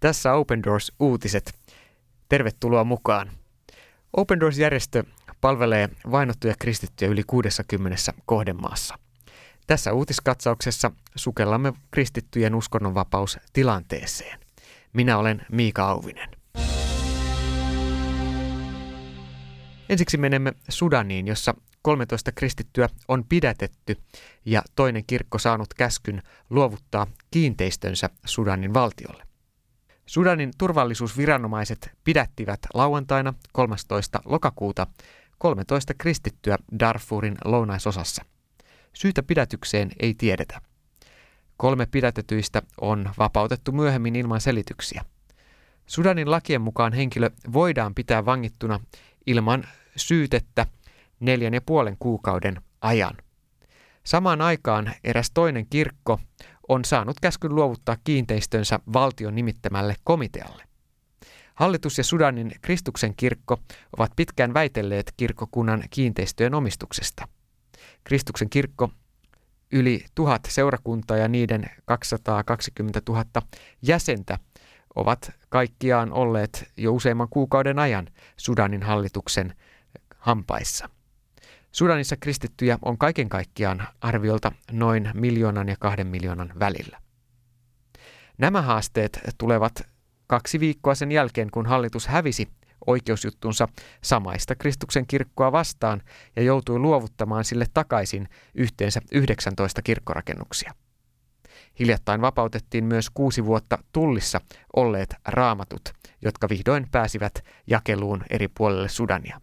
Tässä Open Doors uutiset. Tervetuloa mukaan. Open Doors-järjestö palvelee vainottuja kristittyjä yli 60 kohdemaassa. Tässä uutiskatsauksessa sukellamme kristittyjen uskonnonvapaus tilanteeseen. Minä olen Miika Auvinen. Ensiksi menemme Sudaniin, jossa 13 kristittyä on pidätetty ja toinen kirkko saanut käskyn luovuttaa kiinteistönsä Sudanin valtiolle. Sudanin turvallisuusviranomaiset pidättivät lauantaina 13. lokakuuta 13 kristittyä Darfurin lounaisosassa. Syytä pidätykseen ei tiedetä. Kolme pidätetyistä on vapautettu myöhemmin ilman selityksiä. Sudanin lakien mukaan henkilö voidaan pitää vangittuna ilman syytettä neljän ja puolen kuukauden ajan. Samaan aikaan eräs toinen kirkko on saanut käskyn luovuttaa kiinteistönsä valtion nimittämälle komitealle. Hallitus ja Sudanin Kristuksen kirkko ovat pitkään väitelleet kirkkokunnan kiinteistöjen omistuksesta. Kristuksen kirkko yli tuhat seurakuntaa ja niiden 220 000 jäsentä ovat kaikkiaan olleet jo useamman kuukauden ajan Sudanin hallituksen hampaissa. Sudanissa kristittyjä on kaiken kaikkiaan arviolta noin miljoonan ja kahden miljoonan välillä. Nämä haasteet tulevat kaksi viikkoa sen jälkeen, kun hallitus hävisi oikeusjuttunsa samaista Kristuksen kirkkoa vastaan ja joutui luovuttamaan sille takaisin yhteensä 19 kirkkorakennuksia. Hiljattain vapautettiin myös kuusi vuotta tullissa olleet raamatut, jotka vihdoin pääsivät jakeluun eri puolille Sudania.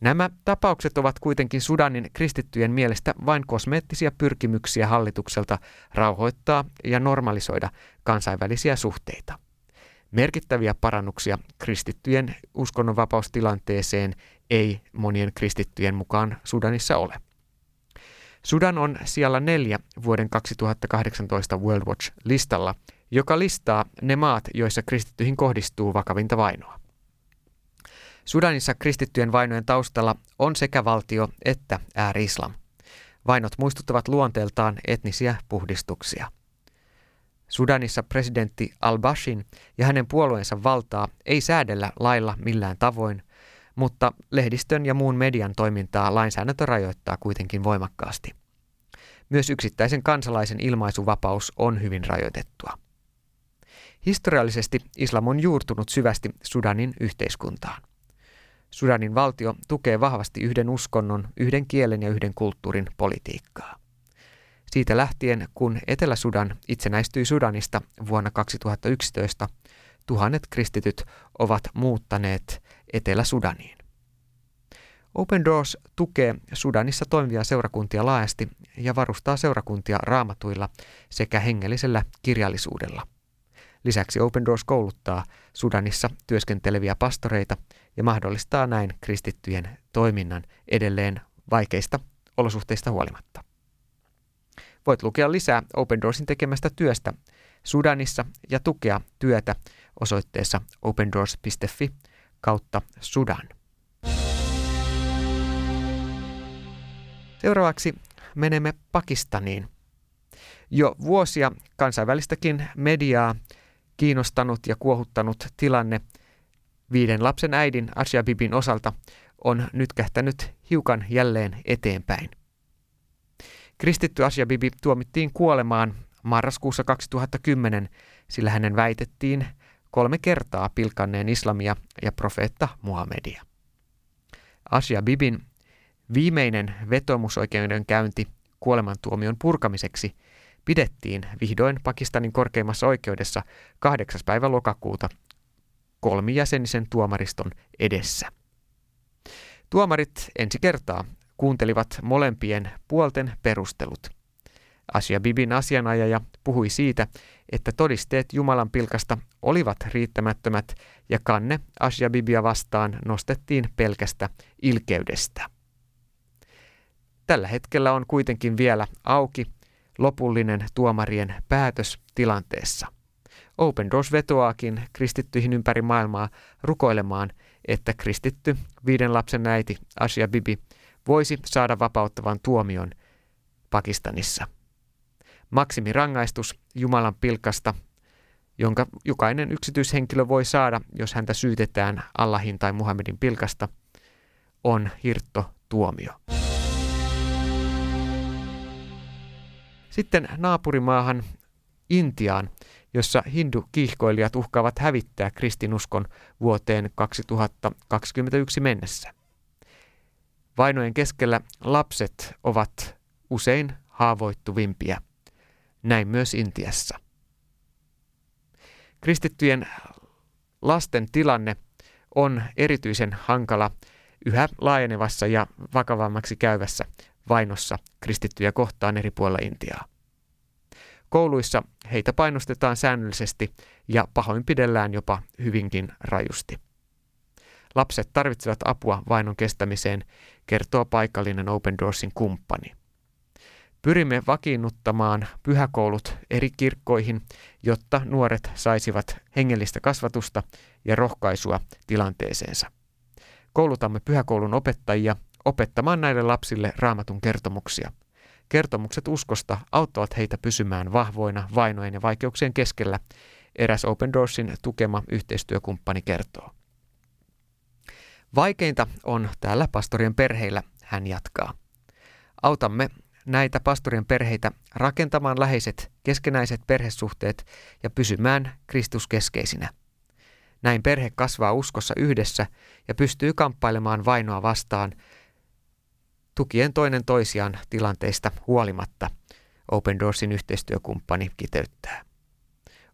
Nämä tapaukset ovat kuitenkin Sudanin kristittyjen mielestä vain kosmeettisia pyrkimyksiä hallitukselta rauhoittaa ja normalisoida kansainvälisiä suhteita. Merkittäviä parannuksia kristittyjen uskonnonvapaustilanteeseen ei monien kristittyjen mukaan Sudanissa ole. Sudan on siellä neljä vuoden 2018 World Watch-listalla, joka listaa ne maat, joissa kristittyihin kohdistuu vakavinta vainoa. Sudanissa kristittyjen vainojen taustalla on sekä valtio että ääri-islam. Vainot muistuttavat luonteeltaan etnisiä puhdistuksia. Sudanissa presidentti al-Bashin ja hänen puolueensa valtaa ei säädellä lailla millään tavoin, mutta lehdistön ja muun median toimintaa lainsäädäntö rajoittaa kuitenkin voimakkaasti. Myös yksittäisen kansalaisen ilmaisuvapaus on hyvin rajoitettua. Historiallisesti islam on juurtunut syvästi Sudanin yhteiskuntaan. Sudanin valtio tukee vahvasti yhden uskonnon, yhden kielen ja yhden kulttuurin politiikkaa. Siitä lähtien, kun Etelä-Sudan itsenäistyi Sudanista vuonna 2011, tuhannet kristityt ovat muuttaneet Etelä-Sudaniin. Open Doors tukee Sudanissa toimivia seurakuntia laajasti ja varustaa seurakuntia raamatuilla sekä hengellisellä kirjallisuudella. Lisäksi Open Doors kouluttaa Sudanissa työskenteleviä pastoreita ja mahdollistaa näin kristittyjen toiminnan edelleen vaikeista olosuhteista huolimatta. Voit lukea lisää Open Doorsin tekemästä työstä Sudanissa ja tukea työtä osoitteessa opendoors.fi kautta Sudan. Seuraavaksi menemme Pakistaniin. Jo vuosia kansainvälistäkin mediaa kiinnostanut ja kuohuttanut tilanne viiden lapsen äidin Asia Bibin osalta on nyt kähtänyt hiukan jälleen eteenpäin. Kristitty Asia Bibi tuomittiin kuolemaan marraskuussa 2010, sillä hänen väitettiin kolme kertaa pilkanneen islamia ja profeetta Muhammedia. Asia Bibin viimeinen vetomusoikeuden käynti kuolemantuomion purkamiseksi pidettiin vihdoin Pakistanin korkeimmassa oikeudessa 8. päivä lokakuuta kolmijäsenisen tuomariston edessä. Tuomarit ensi kertaa kuuntelivat molempien puolten perustelut. Asia Bibin asianajaja puhui siitä, että todisteet Jumalan pilkasta olivat riittämättömät ja kanne Asia Bibia vastaan nostettiin pelkästä ilkeydestä. Tällä hetkellä on kuitenkin vielä auki, lopullinen tuomarien päätös tilanteessa. Open Doors vetoaakin kristittyihin ympäri maailmaa rukoilemaan, että kristitty viiden lapsen äiti Asia Bibi voisi saada vapauttavan tuomion Pakistanissa. Maksimirangaistus Jumalan pilkasta jonka jokainen yksityishenkilö voi saada, jos häntä syytetään Allahin tai Muhammedin pilkasta, on hirttotuomio. Sitten naapurimaahan Intiaan, jossa hindu-kiihkoilijat uhkaavat hävittää kristinuskon vuoteen 2021 mennessä. Vainojen keskellä lapset ovat usein haavoittuvimpia. Näin myös Intiassa. Kristittyjen lasten tilanne on erityisen hankala yhä laajenevassa ja vakavammaksi käyvässä vainossa kristittyjä kohtaan eri puolilla Intiaa. Kouluissa heitä painostetaan säännöllisesti ja pahoinpidellään jopa hyvinkin rajusti. Lapset tarvitsevat apua vainon kestämiseen, kertoo paikallinen Open Doorsin kumppani. Pyrimme vakiinnuttamaan pyhäkoulut eri kirkkoihin, jotta nuoret saisivat hengellistä kasvatusta ja rohkaisua tilanteeseensa. Koulutamme pyhäkoulun opettajia opettamaan näille lapsille raamatun kertomuksia. Kertomukset uskosta auttavat heitä pysymään vahvoina vainojen ja vaikeuksien keskellä, eräs Open Doorsin tukema yhteistyökumppani kertoo. Vaikeinta on täällä pastorien perheillä, hän jatkaa. Autamme näitä pastorien perheitä rakentamaan läheiset keskenäiset perhesuhteet ja pysymään Kristuskeskeisinä. Näin perhe kasvaa uskossa yhdessä ja pystyy kamppailemaan vainoa vastaan tukien toinen toisiaan tilanteista huolimatta, Open Doorsin yhteistyökumppani kiteyttää.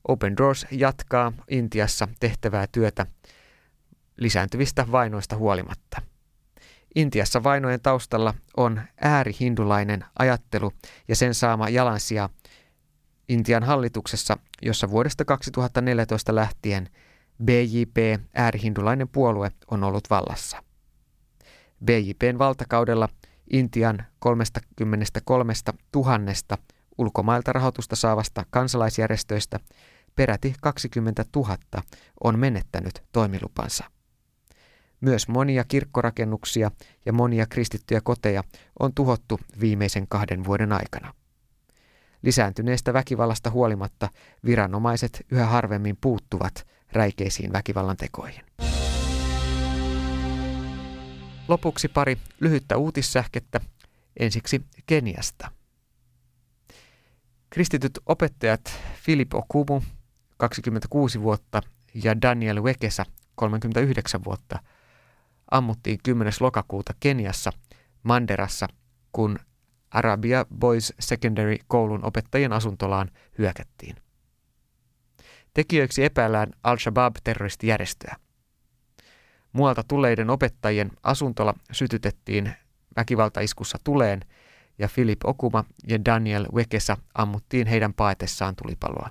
Open Doors jatkaa Intiassa tehtävää työtä lisääntyvistä vainoista huolimatta. Intiassa vainojen taustalla on äärihindulainen ajattelu ja sen saama jalansija Intian hallituksessa, jossa vuodesta 2014 lähtien BJP, äärihindulainen puolue, on ollut vallassa. BJPn valtakaudella Intian 33 000 ulkomailta rahoitusta saavasta kansalaisjärjestöistä peräti 20 000 on menettänyt toimilupansa. Myös monia kirkkorakennuksia ja monia kristittyjä koteja on tuhottu viimeisen kahden vuoden aikana. Lisääntyneestä väkivallasta huolimatta viranomaiset yhä harvemmin puuttuvat räikeisiin väkivallan tekoihin. Lopuksi pari lyhyttä uutissähkettä, ensiksi Keniasta. Kristityt opettajat Philip Okumu, 26 vuotta, ja Daniel Wekesa, 39 vuotta, ammuttiin 10. lokakuuta Keniassa Manderassa, kun Arabia Boys Secondary koulun opettajien asuntolaan hyökättiin. Tekijöiksi epäillään Al-Shabaab-terroristijärjestöä. Muualta tuleiden opettajien asuntola sytytettiin väkivaltaiskussa tuleen ja Philip Okuma ja Daniel Wekesa ammuttiin heidän paetessaan tulipaloa.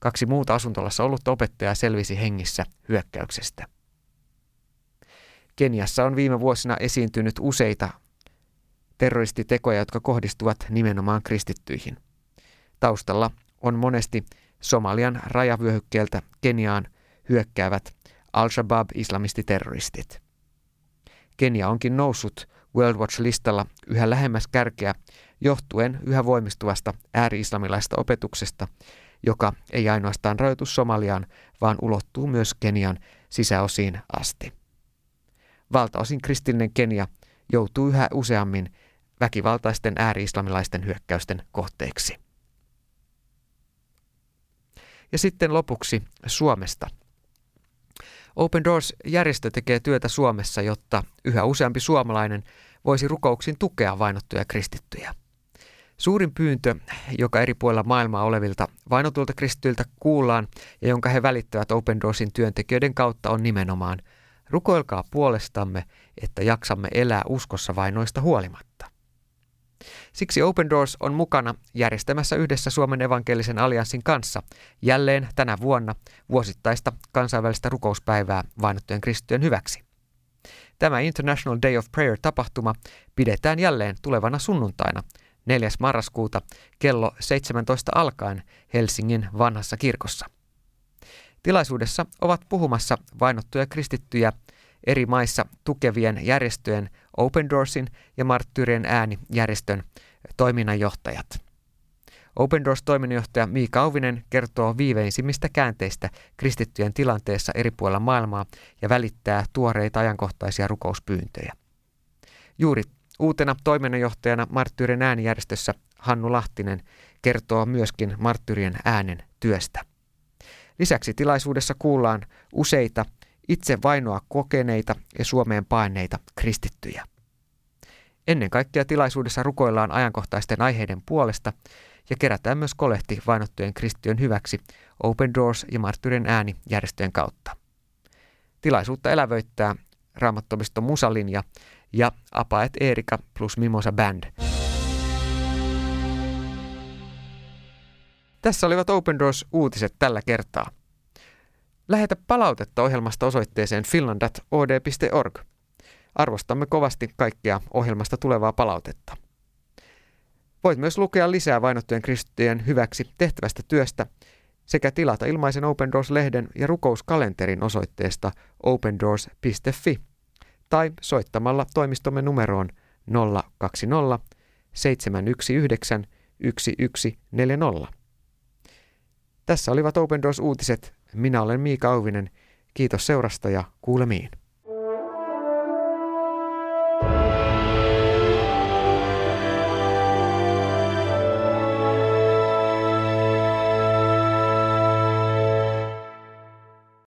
Kaksi muuta asuntolassa ollut opettajaa selvisi hengissä hyökkäyksestä. Keniassa on viime vuosina esiintynyt useita terroristitekoja, jotka kohdistuvat nimenomaan kristittyihin. Taustalla on monesti Somalian rajavyöhykkeeltä Keniaan hyökkäävät Al-Shabaab-islamistiterroristit. Kenia onkin noussut World Watch-listalla yhä lähemmäs kärkeä johtuen yhä voimistuvasta ääri-islamilaista opetuksesta, joka ei ainoastaan rajoitu Somaliaan, vaan ulottuu myös Kenian sisäosiin asti. Valtaosin kristillinen Kenia joutuu yhä useammin väkivaltaisten ääri-islamilaisten hyökkäysten kohteeksi. Ja sitten lopuksi Suomesta. Open Doors-järjestö tekee työtä Suomessa, jotta yhä useampi suomalainen voisi rukouksin tukea vainottuja kristittyjä. Suurin pyyntö, joka eri puolilla maailmaa olevilta vainotulta kristityiltä kuullaan ja jonka he välittävät Open Doorsin työntekijöiden kautta on nimenomaan – Rukoilkaa puolestamme, että jaksamme elää uskossa vainoista huolimatta. Siksi Open Doors on mukana järjestämässä yhdessä Suomen evankelisen allianssin kanssa jälleen tänä vuonna vuosittaista kansainvälistä rukouspäivää vainottujen kristittyjen hyväksi. Tämä International Day of Prayer-tapahtuma pidetään jälleen tulevana sunnuntaina 4. marraskuuta kello 17 alkaen Helsingin vanhassa kirkossa. Tilaisuudessa ovat puhumassa vainottuja kristittyjä eri maissa tukevien järjestöjen Open Doorsin ja Marttyrien ääni järjestön toiminnanjohtajat. Open Doors toiminnanjohtaja Miika Auvinen kertoo viimeisimmistä käänteistä kristittyjen tilanteessa eri puolilla maailmaa ja välittää tuoreita ajankohtaisia rukouspyyntöjä. Juuri uutena toiminnanjohtajana Marttyyrin äänijärjestössä Hannu Lahtinen kertoo myöskin Marttyrien äänen työstä. Lisäksi tilaisuudessa kuullaan useita itse vainoa kokeneita ja Suomeen paineita kristittyjä. Ennen kaikkea tilaisuudessa rukoillaan ajankohtaisten aiheiden puolesta ja kerätään myös kolehti vainottujen kristittyjen hyväksi Open Doors ja Marttyrien ääni järjestöjen kautta. Tilaisuutta elävöittää raamattomisto Musalinja ja Apaet Erika plus Mimosa Band. Tässä olivat Open Doors uutiset tällä kertaa. Lähetä palautetta ohjelmasta osoitteeseen finland.od.org. Arvostamme kovasti kaikkea ohjelmasta tulevaa palautetta. Voit myös lukea lisää vainottujen kristittyjen hyväksi tehtävästä työstä sekä tilata ilmaisen Open Doors-lehden ja rukouskalenterin osoitteesta opendoors.fi tai soittamalla toimistomme numeroon 020 719 1140. Tässä olivat Open Doors uutiset. Minä olen Miika Auvinen. Kiitos seurasta ja kuulemiin.